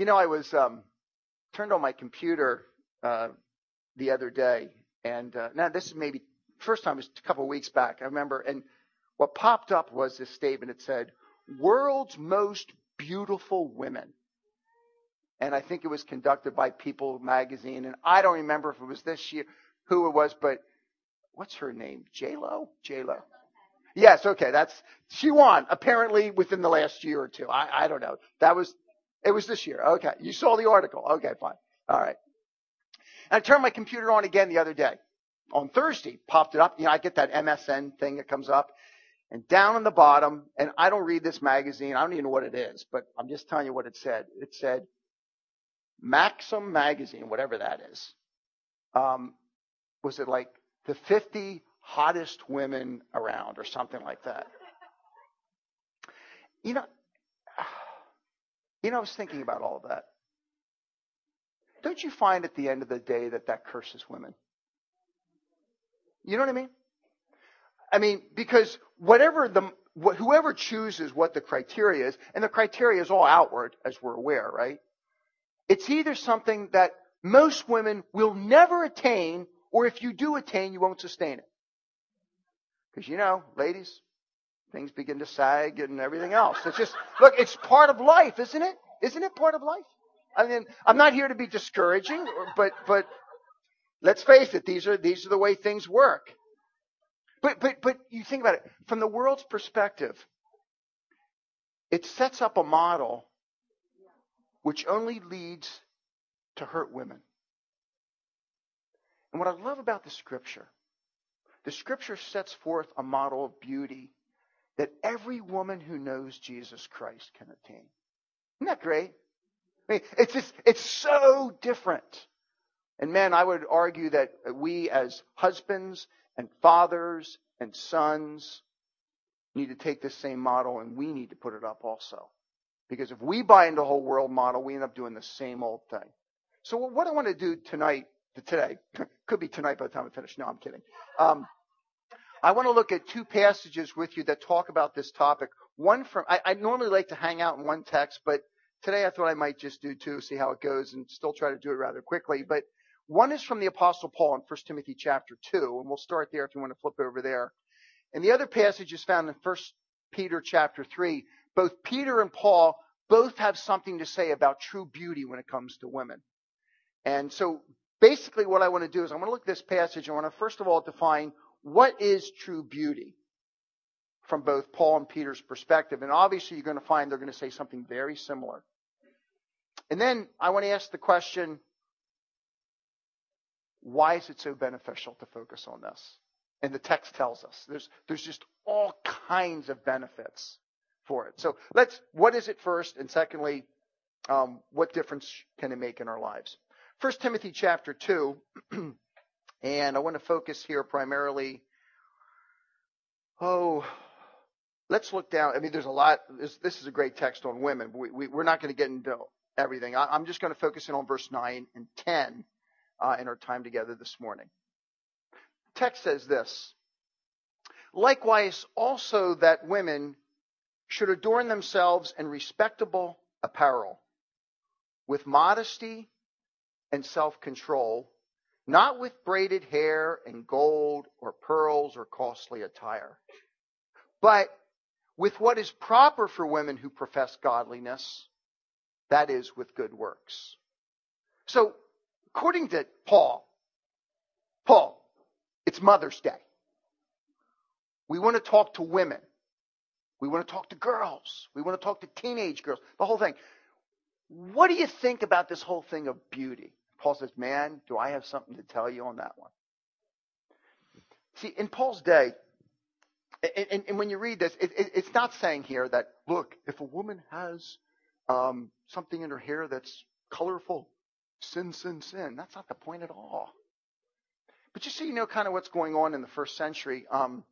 You know, I was um, turned on my computer uh, the other day, and uh, now this is maybe first time it was a couple of weeks back. I remember, and what popped up was this statement. It said, "World's most beautiful women." And I think it was conducted by People magazine, and I don't remember if it was this year, who it was, but what's her name? J Lo. J Lo. Yes, okay, that's she won apparently within the last year or two. I, I don't know. That was it was this year. Okay, you saw the article. Okay, fine. All right. And I turned my computer on again the other day. On Thursday, popped it up. You know, I get that MSN thing that comes up. And down on the bottom, and I don't read this magazine. I don't even know what it is, but I'm just telling you what it said. It said Maxim magazine, whatever that is. Um, was it like the 50 hottest women around or something like that? You know, you know, I was thinking about all of that. Don't you find at the end of the day that that curses women? You know what I mean? I mean, because whatever the, whoever chooses what the criteria is, and the criteria is all outward, as we're aware, right? It's either something that most women will never attain, or if you do attain, you won't sustain it. Because you know, ladies, things begin to sag and everything else. It's just, look, it's part of life, isn't it? Isn't it part of life? I mean, I'm not here to be discouraging, but, but let's face it, these are, these are the way things work. But, but, but you think about it, from the world's perspective, it sets up a model which only leads to hurt women. And what I love about the scripture, the scripture sets forth a model of beauty that every woman who knows Jesus Christ can attain. Isn't that great? I mean, it's just, it's so different. And men, I would argue that we as husbands and fathers and sons need to take this same model and we need to put it up also. Because if we buy into the whole world model, we end up doing the same old thing. So what I want to do tonight, today, could be tonight by the time I finish. No, I'm kidding. Um, I want to look at two passages with you that talk about this topic. One from, I, I normally like to hang out in one text, but Today I thought I might just do two, see how it goes, and still try to do it rather quickly. But one is from the Apostle Paul in 1 Timothy chapter 2, and we'll start there if you want to flip over there. And the other passage is found in 1 Peter chapter 3. Both Peter and Paul both have something to say about true beauty when it comes to women. And so basically what I want to do is I want to look at this passage. I want to first of all define what is true beauty from both Paul and Peter's perspective. And obviously you're going to find they're going to say something very similar. And then I want to ask the question, why is it so beneficial to focus on this? And the text tells us there's, there's just all kinds of benefits for it. So let's, what is it first? And secondly, um, what difference can it make in our lives? First Timothy chapter 2, and I want to focus here primarily, oh, let's look down. I mean, there's a lot, this, this is a great text on women. We, we, we're not going to get into everything. I, am just going to focus in on verse 9 and 10 uh, in our time together this morning. The text says this Likewise, also that women should adorn themselves in respectable apparel, with modesty and self control, not with braided hair and gold or pearls or costly attire, but with what is proper for women who profess godliness that is, with good works. So, according to Paul, Paul, it's Mother's Day. We want to talk to women. We want to talk to girls. We want to talk to teenage girls. The whole thing. What do you think about this whole thing of beauty? Paul says, Man, do I have something to tell you on that one? See, in Paul's day, and, and, and when you read this, it, it, it's not saying here that, look, if a woman has um, something in her hair that's colorful. Sin, sin, sin. That's not the point at all. But just so you know kind of what's going on in the first century, um,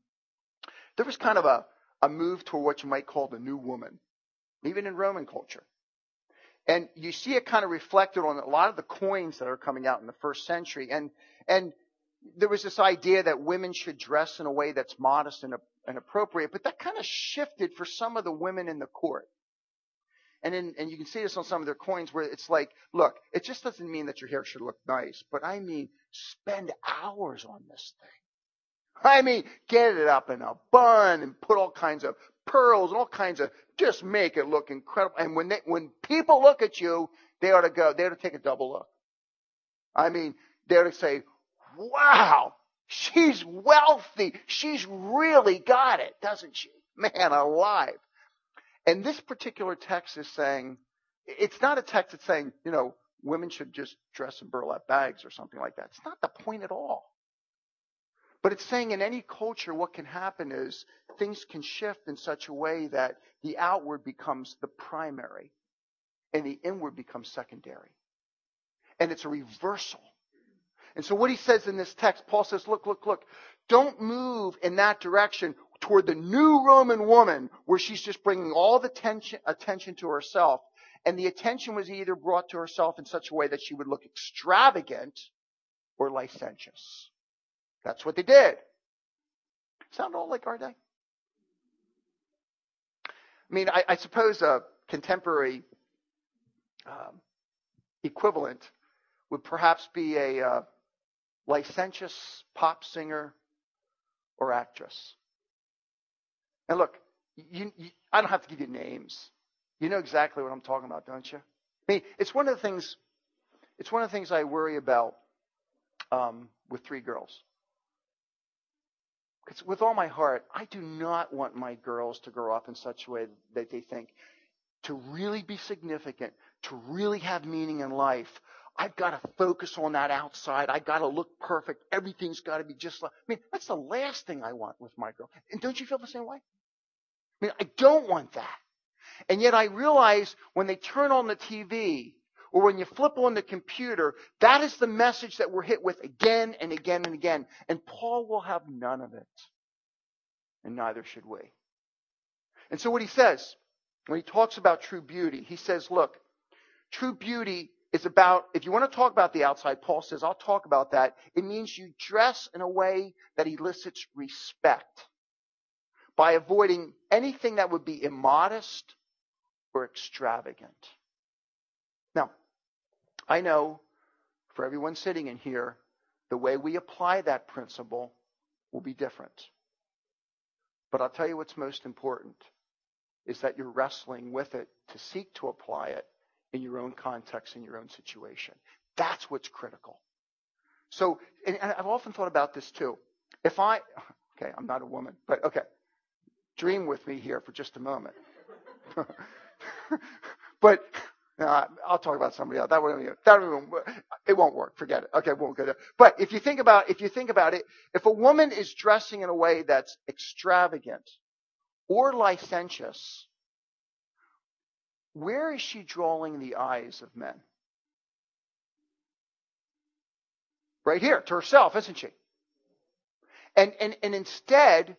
there was kind of a, a move toward what you might call the new woman, even in Roman culture. And you see it kind of reflected on a lot of the coins that are coming out in the first century. And, and there was this idea that women should dress in a way that's modest and, and appropriate, but that kind of shifted for some of the women in the court. and in, and you can see this on some of their coins where it's like, look, it just doesn't mean that your hair should look nice, but I mean, spend hours on this thing. I mean, get it up in a bun and put all kinds of pearls and all kinds of, just make it look incredible. And when they, when people look at you, they ought to go, they ought to take a double look. I mean, they ought to say, wow, she's wealthy. She's really got it, doesn't she? Man alive. And this particular text is saying, it's not a text that's saying, you know, women should just dress in burlap bags or something like that. It's not the point at all. But it's saying in any culture, what can happen is things can shift in such a way that the outward becomes the primary and the inward becomes secondary. And it's a reversal. And so what he says in this text, Paul says, look, look, look, don't move in that direction toward the new Roman woman where she's just bringing all the tension, attention to herself. And the attention was either brought to herself in such a way that she would look extravagant or licentious. That's what they did. Sound all like our day? I mean, I, I suppose a contemporary um, equivalent would perhaps be a uh, licentious pop singer or actress. And look, you, you, I don't have to give you names. You know exactly what I'm talking about, don't you? I mean, it's one of the things. It's one of the things I worry about um, with three girls. Because with all my heart, I do not want my girls to grow up in such a way that they think to really be significant, to really have meaning in life, I've got to focus on that outside. I've got to look perfect. Everything's got to be just like, I mean, that's the last thing I want with my girl. And don't you feel the same way? I mean, I don't want that. And yet I realize when they turn on the TV or when you flip on the computer, that is the message that we're hit with again and again and again. And Paul will have none of it. And neither should we. And so what he says, when he talks about true beauty, he says, look, true beauty is about, if you want to talk about the outside, Paul says, I'll talk about that. It means you dress in a way that elicits respect by avoiding anything that would be immodest or extravagant. I know for everyone sitting in here, the way we apply that principle will be different. But I'll tell you what's most important is that you're wrestling with it to seek to apply it in your own context, in your own situation. That's what's critical. So, and, I've often thought about this too. If I, okay, I'm not a woman, but okay, dream with me here for just a moment. but uh, I'll talk about somebody else. That won't, that won't, it won't work. Forget it. Okay, won't go there. But if you think about, if you think about it, if a woman is dressing in a way that's extravagant or licentious, where is she drawing the eyes of men? Right here, to herself, isn't she? And, and, and instead,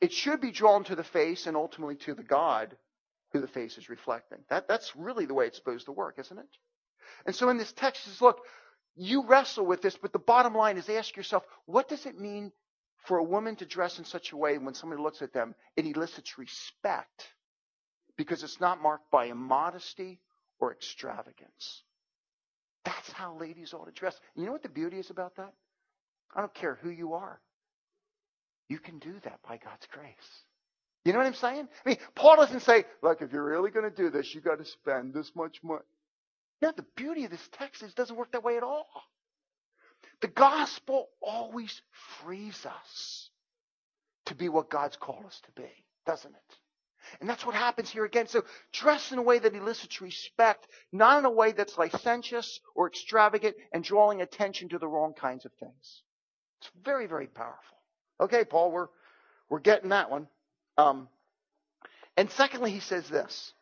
it should be drawn to the face and ultimately to the God who the face is reflecting. That, that's really the way it's supposed to work, isn't it? And so in this text, it says, look, you wrestle with this, but the bottom line is ask yourself, what does it mean for a woman to dress in such a way when somebody looks at them, it elicits respect because it's not marked by immodesty or extravagance. That's how ladies ought to dress. You know what the beauty is about that? I don't care who you are. You can do that by God's grace. You know what I'm saying? I mean, Paul doesn't say, look, if you're really going to do this, you've got to spend this much money. No, the beauty of this text is it doesn't work that way at all. The gospel always frees us to be what God's called us to be, doesn't it? And that's what happens here again. So dress in a way that elicits respect, not in a way that's licentious or extravagant and drawing attention to the wrong kinds of things. It's very, very powerful. Okay, Paul, we're, we're getting that one. Um, and secondly, he says this,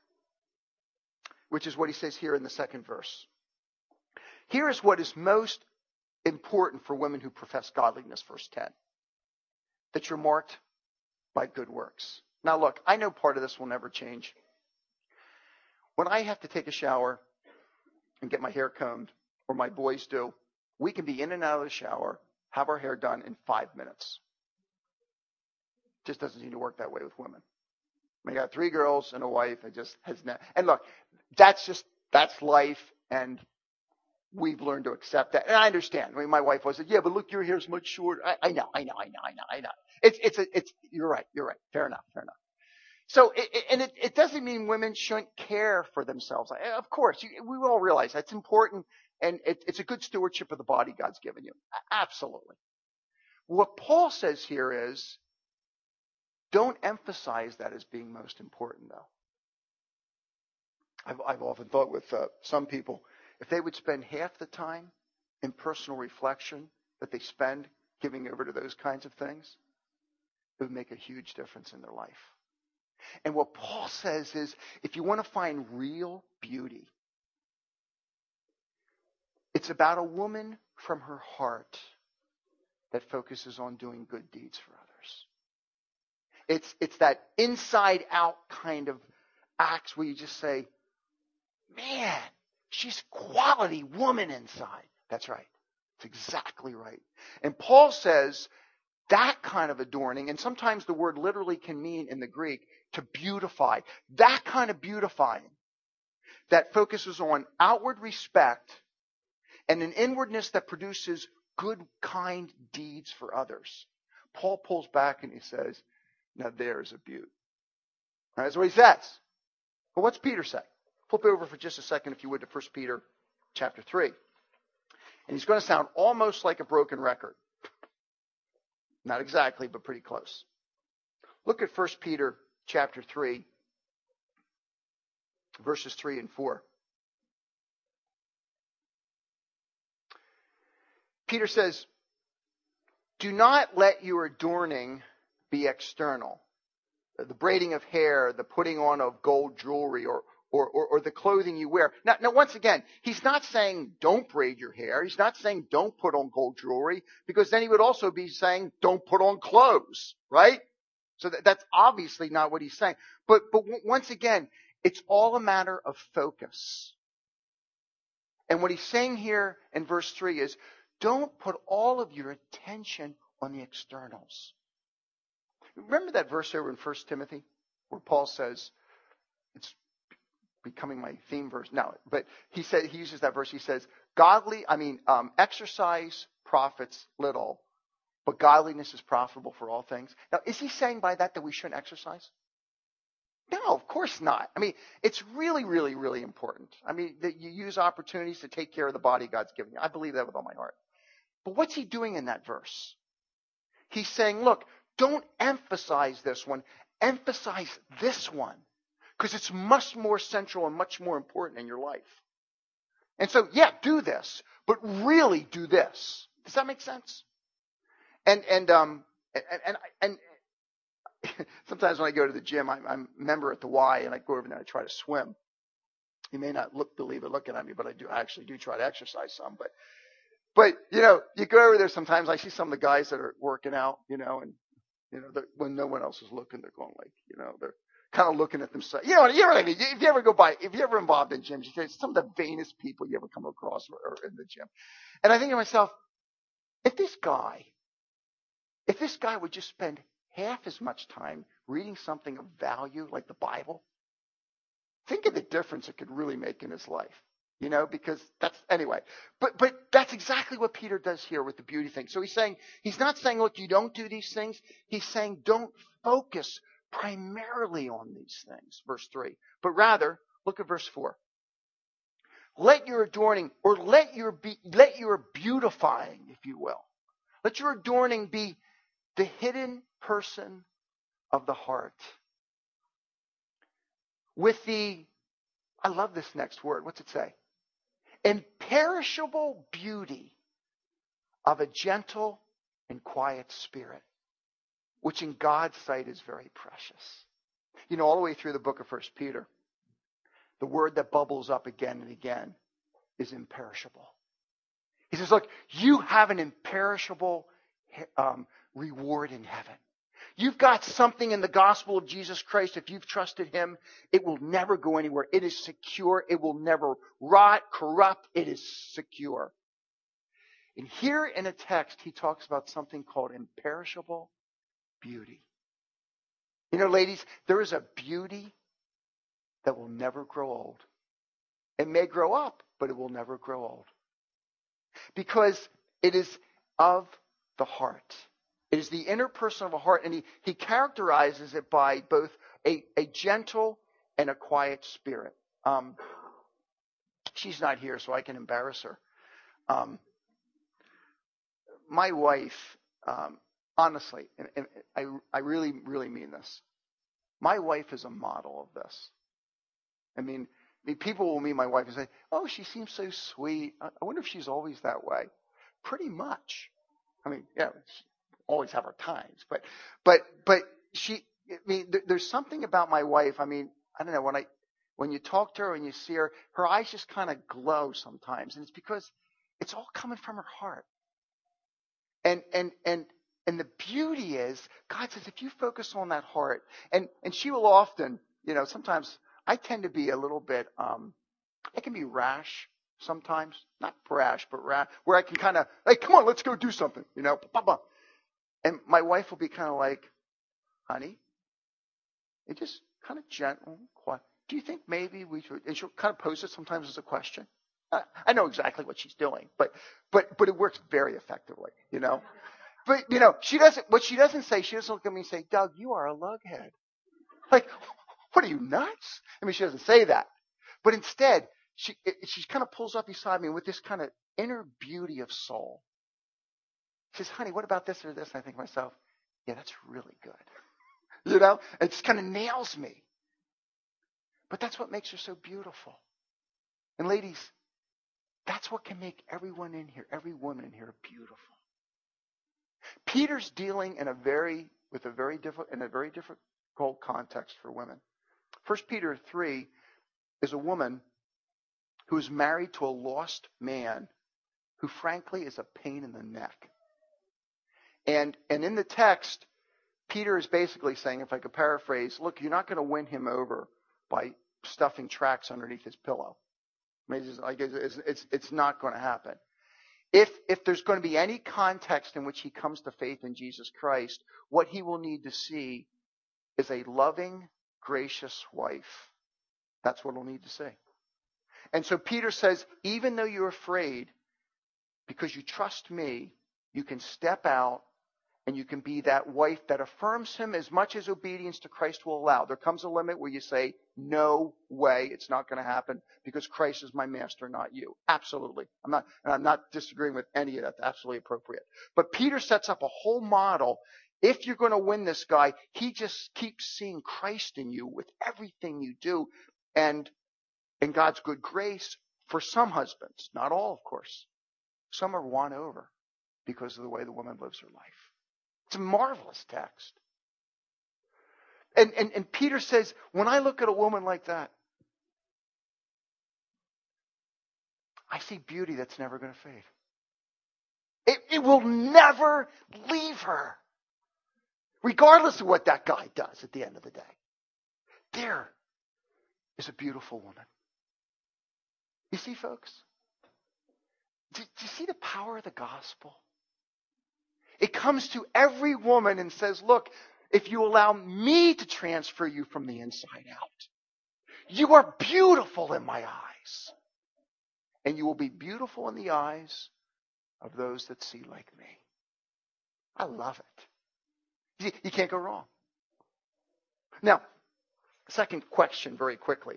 which is what he says here in the second verse. Here is what is most important for women who profess godliness, verse 10. That you're marked by good works. Now, look, I know part of this will never change. When I have to take a shower and get my hair combed, or my boys do, we can be in and out of the shower, have our hair done in five minutes. Just doesn't seem to work that way with women. I got three girls and a wife. I just has not. And look, that's just that's life, and we've learned to accept that. And I understand. I mean, my wife was like, "Yeah, but look, your hair's much shorter." I, I know, I know, I know, I know, I know. It's it's a, it's. You're right. You're right. Fair enough. Fair enough. So, it, it, and it, it doesn't mean women shouldn't care for themselves. Of course, you, we all realize that's important, and it, it's a good stewardship of the body God's given you. Absolutely. What Paul says here is, don't emphasize that as being most important, though. I've, I've often thought with uh, some people, if they would spend half the time in personal reflection that they spend giving over to those kinds of things, it would make a huge difference in their life. And what Paul says is if you want to find real beauty, it's about a woman from her heart that focuses on doing good deeds for others. It's, it's that inside out kind of acts where you just say, man, she's quality woman inside. That's right. It's exactly right. And Paul says that kind of adorning, and sometimes the word literally can mean in the Greek to beautify. That kind of beautifying that focuses on outward respect and an inwardness that produces good, kind deeds for others. Paul pulls back and he says, now there's a beaut. That's what he says. But what's Peter say? Flip over for just a second, if you would, to 1 Peter chapter 3. And he's going to sound almost like a broken record. Not exactly, but pretty close. Look at 1 Peter chapter 3, verses 3 and 4. Peter says, Do not let your adorning be external. The braiding of hair, the putting on of gold jewelry, or, or, or, or, the clothing you wear. Now, now, once again, he's not saying don't braid your hair. He's not saying don't put on gold jewelry, because then he would also be saying don't put on clothes, right? So that, that's obviously not what he's saying. But, but once again, it's all a matter of focus. And what he's saying here in verse 3 is don't put all of your attention on the externals. Remember that verse over in 1 Timothy where Paul says, it's becoming my theme verse now, but he said, he uses that verse. He says, godly, I mean, um, exercise profits little, but godliness is profitable for all things. Now, is he saying by that that we shouldn't exercise? No, of course not. I mean, it's really, really, really important. I mean, that you use opportunities to take care of the body God's given you. I believe that with all my heart. But what's he doing in that verse? He's saying, look, don't emphasize this one. Emphasize this one. Because it's much more central and much more important in your life. And so, yeah, do this, but really do this. Does that make sense? And, and, um, and, and, and, sometimes when I go to the gym, I'm, I'm a member at the Y and I go over there and I try to swim. You may not look, believe it looking at me, but I do, I actually do try to exercise some, but, but, you know, you go over there sometimes, I see some of the guys that are working out, you know, and, you know, when no one else is looking, they're going like, you know, they're kind of looking at themselves. You know, you know what I mean? If you ever go by, if you're ever involved in gyms, you say some of the vainest people you ever come across are in the gym. And I think to myself, if this guy, if this guy would just spend half as much time reading something of value like the Bible, think of the difference it could really make in his life. You know, because that's anyway. But but that's exactly what Peter does here with the beauty thing. So he's saying he's not saying, look, you don't do these things. He's saying don't focus primarily on these things, verse 3. But rather, look at verse 4. Let your adorning, or let your be, let your beautifying, if you will. Let your adorning be the hidden person of the heart. With the, I love this next word. What's it say? Imperishable beauty of a gentle and quiet spirit, which in God's sight is very precious. You know, all the way through the book of First Peter, the word that bubbles up again and again is imperishable. He says, look, you have an imperishable um, reward in heaven. You've got something in the gospel of Jesus Christ. If you've trusted him, it will never go anywhere. It is secure. It will never rot, corrupt. It is secure. And here in a text, he talks about something called imperishable beauty. You know, ladies, there is a beauty that will never grow old. It may grow up, but it will never grow old. Because it is of the heart. It is the inner person of a heart, and he, he characterizes it by both a, a gentle and a quiet spirit. Um, she's not here, so I can embarrass her. Um, my wife, um, honestly, and, and I, I really, really mean this. My wife is a model of this. I mean, I mean, people will meet my wife and say, "Oh, she seems so sweet." I wonder if she's always that way. Pretty much. I mean, yeah, always have our times, but, but, but she. I mean, there's something about my wife. I mean, I don't know when I when you talk to her and you see her, her eyes just kind of glow sometimes, and it's because it's all coming from her heart. And and and and the beauty is, God says, if you focus on that heart, and and she will often, you know, sometimes I tend to be a little bit, um, I can be rash sometimes, not brash, but rash, where I can kind of, hey, come on, let's go do something, you know, and my wife will be kind of like, honey, it just kind of gentle, quiet. Do you think maybe we should? And she'll kind of pose it sometimes as a question. I know exactly what she's doing, but but but it works very effectively, you know. But you know, she doesn't. What she doesn't say, she doesn't look at me and say, "Doug, you are a lughead." Like, what are you nuts? I mean, she doesn't say that, but instead, she she kind of pulls up beside me with this kind of inner beauty of soul. She says, "Honey, what about this or this?" And I think to myself, "Yeah, that's really good." You know, it just kind of nails me. But that's what makes her so beautiful. And ladies, that's what can make everyone in here, every woman in here beautiful. Peter's dealing in a very with a very difficult in a very difficult context for women. First Peter three is a woman who is married to a lost man who frankly is a pain in the neck. And and in the text, Peter is basically saying, if I could paraphrase, look, you're not going to win him over by stuffing tracts underneath his pillow. I mean, it's, like, it's, it's, it's not going to happen. If, if there's going to be any context in which he comes to faith in Jesus Christ, what he will need to see is a loving, gracious wife. That's what he'll need to see. And so Peter says, even though you're afraid, because you trust me, you can step out and you can be that wife that affirms him as much as obedience to Christ will allow. There comes a limit where you say, no way, it's not going to happen because Christ is my master, not you. Absolutely. I'm not, and I'm not disagreeing with any of that. That's absolutely appropriate. But Peter sets up a whole model. If you're going to win this guy, he just keeps seeing Christ in you with everything you do. And in God's good grace, for some husbands, not all, of course, some are won over because of the way the woman lives her life. It's a marvelous text. And, and, and Peter says, when I look at a woman like that, I see beauty that's never going to fade. It, it will never leave her, regardless of what that guy does at the end of the day. There is a beautiful woman. You see, folks? Do, do you see the power of the gospel? It comes to every woman and says, look, if you allow me to transfer you from the inside out, you are beautiful in my eyes. And you will be beautiful in the eyes of those that see like me. I love it. You can't go wrong. Now, second question very quickly,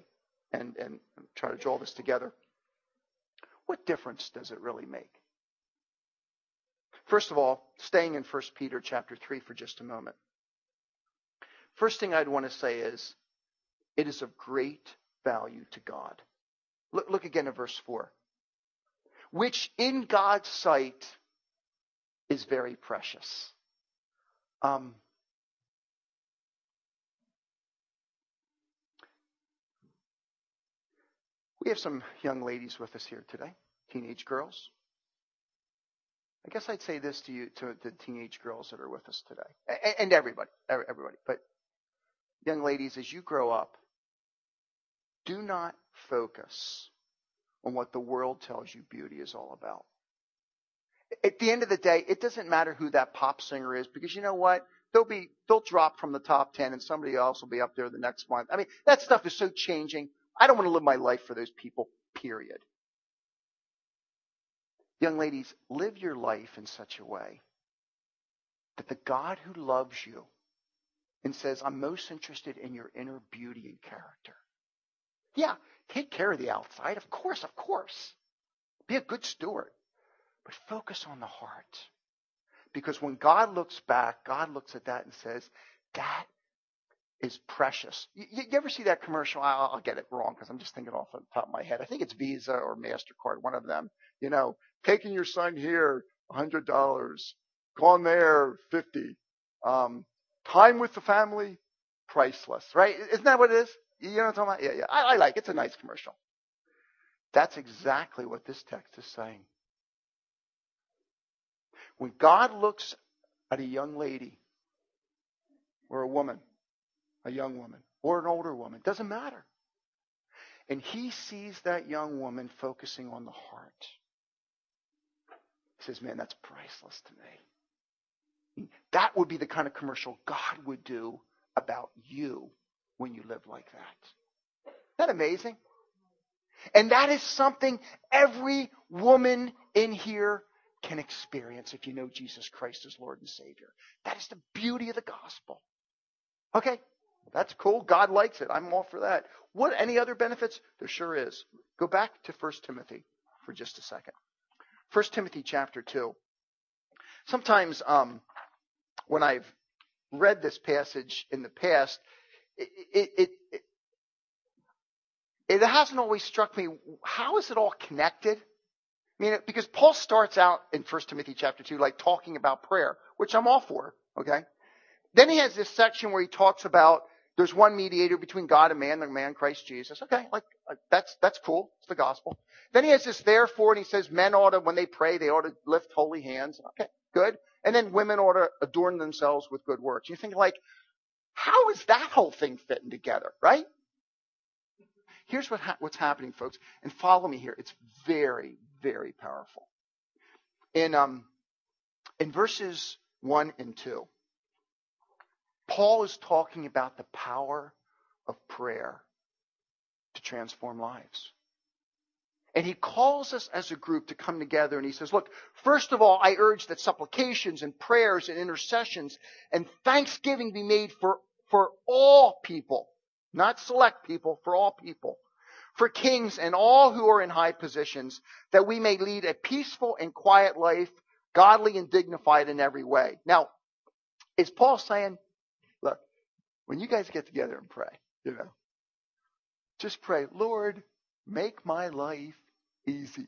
and, and try to draw this together. What difference does it really make? First of all, staying in 1 Peter chapter 3 for just a moment. First thing I'd want to say is it is of great value to God. Look, look again at verse 4. Which in God's sight is very precious. Um, we have some young ladies with us here today, teenage girls. I guess I'd say this to you, to the teenage girls that are with us today, and everybody, everybody. But young ladies, as you grow up, do not focus on what the world tells you beauty is all about. At the end of the day, it doesn't matter who that pop singer is because you know what? they'll be, they'll drop from the top 10 and somebody else will be up there the next month. I mean, that stuff is so changing. I don't want to live my life for those people, period. Young ladies, live your life in such a way that the God who loves you and says, I'm most interested in your inner beauty and character. Yeah, take care of the outside. Of course, of course. Be a good steward. But focus on the heart. Because when God looks back, God looks at that and says, that is precious. You, you ever see that commercial? I'll, I'll get it wrong because I'm just thinking off the top of my head. I think it's Visa or MasterCard, one of them. You know, taking your son here, $100. Gone there, 50. Um, time with the family, priceless, right? Isn't that what it is? You know what I'm talking about? Yeah, yeah. I, I like it. It's a nice commercial. That's exactly what this text is saying. When God looks at a young lady or a woman, a young woman or an older woman, doesn't matter. And he sees that young woman focusing on the heart. He says, man, that's priceless to me. That would be the kind of commercial God would do about you when you live like that. Isn't that amazing? And that is something every woman in here can experience if you know Jesus Christ as Lord and Savior. That is the beauty of the gospel. Okay, that's cool. God likes it. I'm all for that. What any other benefits? There sure is. Go back to 1 Timothy for just a second. 1 Timothy chapter 2. Sometimes um, when I've read this passage in the past, it, it, it, it it hasn't always struck me how is it all connected I mean, because Paul starts out in 1 Timothy chapter 2, like talking about prayer, which I'm all for, okay? Then he has this section where he talks about there's one mediator between God and man, the man Christ Jesus. Okay, like, that's, that's cool. It's the gospel. Then he has this therefore, and he says men ought to, when they pray, they ought to lift holy hands. Okay, good. And then women ought to adorn themselves with good works. You think like, how is that whole thing fitting together, right? Here's what ha- what's happening, folks, and follow me here. It's very, very powerful. In um, in verses one and two, Paul is talking about the power of prayer to transform lives. And he calls us as a group to come together and he says, look, first of all, I urge that supplications and prayers and intercessions and thanksgiving be made for, for all people not select people, for all people, for kings and all who are in high positions, that we may lead a peaceful and quiet life, godly and dignified in every way. Now, is Paul saying, when you guys get together and pray, you know, just pray, Lord, make my life easy.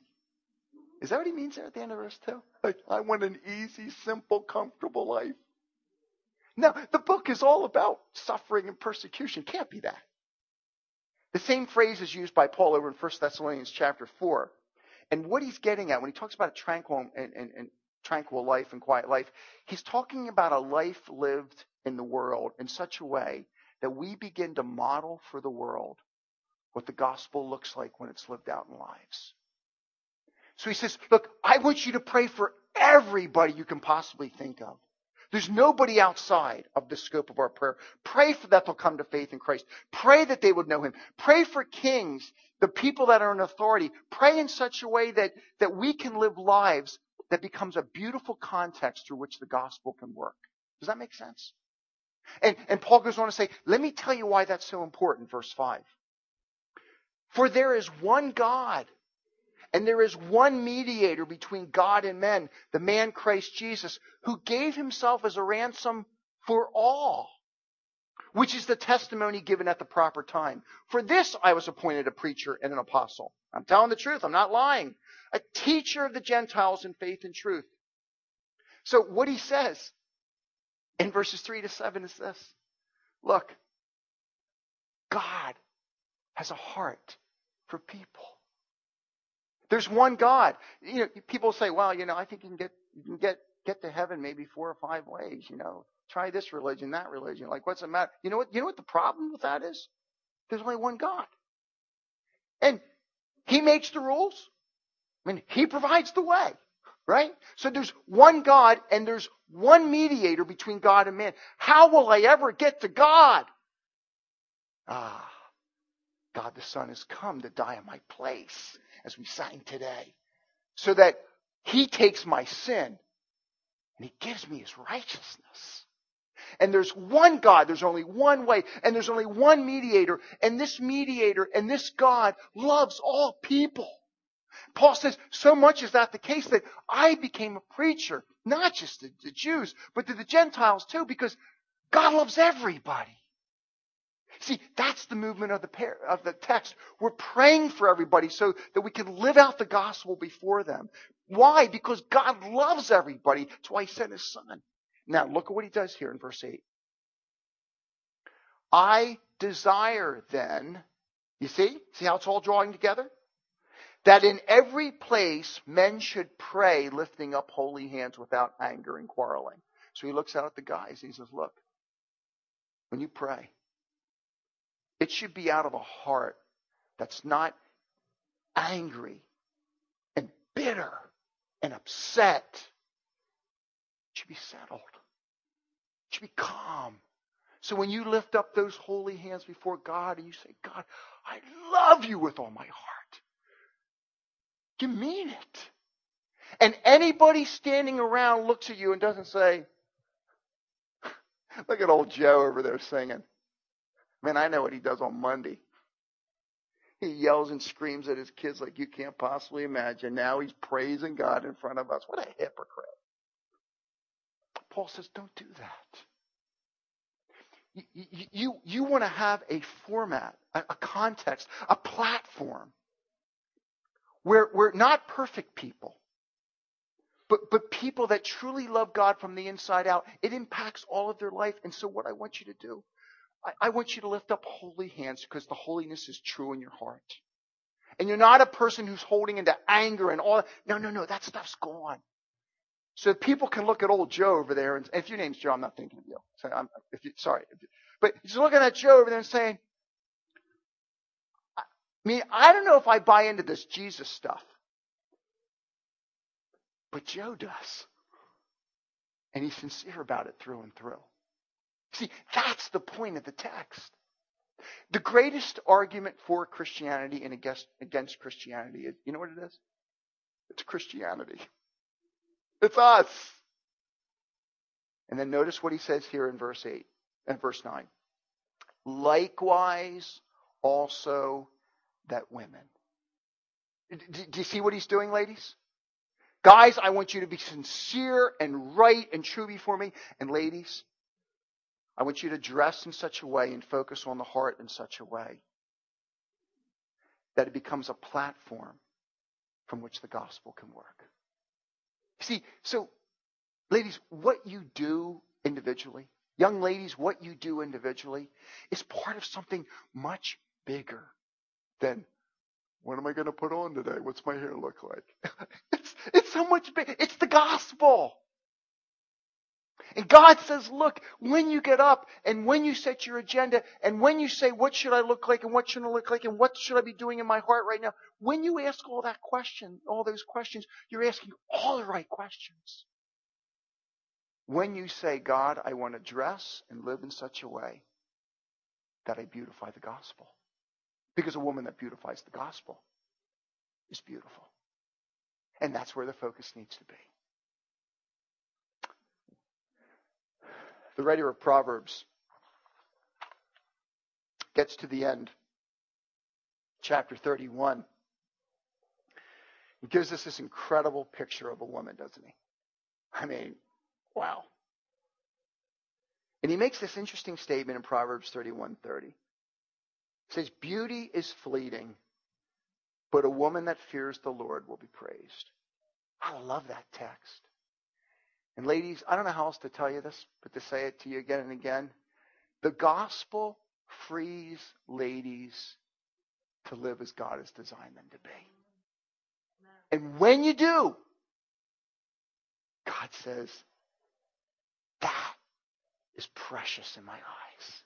Is that what he means there at the end of verse 2? Like, I want an easy, simple, comfortable life. Now, the book is all about suffering and persecution. Can't be that. The same phrase is used by Paul over in 1 Thessalonians chapter 4. And what he's getting at when he talks about a tranquil and, and, and tranquil life and quiet life, he's talking about a life lived in the world in such a way that we begin to model for the world what the gospel looks like when it's lived out in lives. So he says, look, I want you to pray for everybody you can possibly think of. There's nobody outside of the scope of our prayer. Pray for that they'll come to faith in Christ. Pray that they would know Him. Pray for kings, the people that are in authority. Pray in such a way that, that we can live lives that becomes a beautiful context through which the gospel can work. Does that make sense? And, and Paul goes on to say, let me tell you why that's so important, verse 5. For there is one God and there is one mediator between God and men, the man Christ Jesus, who gave himself as a ransom for all, which is the testimony given at the proper time. For this I was appointed a preacher and an apostle. I'm telling the truth. I'm not lying. A teacher of the Gentiles in faith and truth. So what he says in verses 3 to 7 is this. Look, God has a heart for people. There's one God. You know, people say, well, you know, I think you can get, you can get, get to heaven maybe four or five ways, you know. Try this religion, that religion. Like, what's the matter? You know what, you know what the problem with that is? There's only one God. And He makes the rules. I mean, He provides the way. Right? So there's one God and there's one mediator between God and man. How will I ever get to God? Ah, God the Son has come to die in my place, as we sang today, so that He takes my sin and He gives me His righteousness. And there's one God, there's only one way, and there's only one mediator, and this mediator and this God loves all people. Paul says, so much is that the case that I became a preacher, not just to the Jews, but to the Gentiles too, because God loves everybody. See, that's the movement of the, of the text. We're praying for everybody so that we can live out the gospel before them. Why? Because God loves everybody. That's why he sent his son. Now, look at what he does here in verse 8. I desire then, you see? See how it's all drawing together? That in every place men should pray lifting up holy hands without anger and quarreling. So he looks out at the guys and he says, look, when you pray, it should be out of a heart that's not angry and bitter and upset. It should be settled. It should be calm. So when you lift up those holy hands before God and you say, God, I love you with all my heart. You mean it. And anybody standing around looks at you and doesn't say, look at old Joe over there singing. Man, I know what he does on Monday. He yells and screams at his kids like you can't possibly imagine. Now he's praising God in front of us. What a hypocrite. Paul says, don't do that. You, you, you, want to have a format, a, a context, a platform where we're not perfect people, but, but people that truly love God from the inside out. It impacts all of their life. And so what I want you to do I, I want you to lift up holy hands because the holiness is true in your heart. And you're not a person who's holding into anger and all. No, no, no. That stuff's gone. So people can look at old Joe over there, and if your name's Joe, I'm not thinking of you. So I'm, if you sorry, but he's looking at Joe over there and saying, I mean, I don't know if I buy into this Jesus stuff, but Joe does, and he's sincere about it through and through. See, that's the point of the text. The greatest argument for Christianity and against, against Christianity is, you know what it is? It's Christianity. It's us. And then notice what he says here in verse 8 and verse 9. Likewise also that women. Do you see what he's doing, ladies? Guys, I want you to be sincere and right and true before me. And ladies, I want you to dress in such a way and focus on the heart in such a way that it becomes a platform from which the gospel can work. See, so ladies, what you do individually, young ladies, what you do individually is part of something much bigger than what am I going to put on today? What's my hair look like? it's, it's so much bigger. It's the gospel. And God says, look, when you get up and when you set your agenda and when you say, what should I look like and what shouldn't I look like and what should I be doing in my heart right now? When you ask all that question, all those questions, you're asking all the right questions. When you say, God, I want to dress and live in such a way that I beautify the gospel. Because a woman that beautifies the gospel is beautiful. And that's where the focus needs to be. the writer of Proverbs gets to the end, chapter 31. He gives us this incredible picture of a woman, doesn't he? I mean, wow. And he makes this interesting statement in Proverbs 31:30. Says, "Beauty is fleeting, but a woman that fears the Lord will be praised." I love that text. And ladies, I don't know how else to tell you this, but to say it to you again and again. The gospel frees ladies to live as God has designed them to be. And when you do, God says, that is precious in my eyes.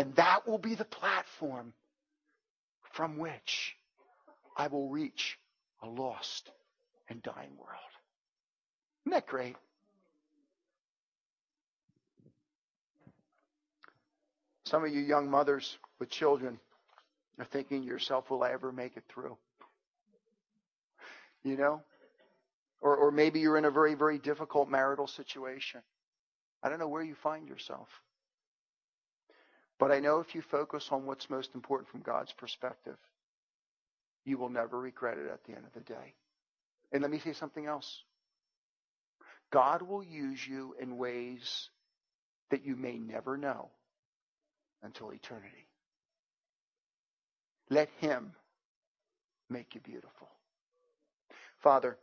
And that will be the platform from which I will reach a lost and dying world. Isn't that great? Some of you young mothers with children are thinking to yourself, will I ever make it through? You know? Or, or maybe you're in a very, very difficult marital situation. I don't know where you find yourself. But I know if you focus on what's most important from God's perspective, you will never regret it at the end of the day. And let me say something else. God will use you in ways that you may never know until eternity. Let Him make you beautiful. Father,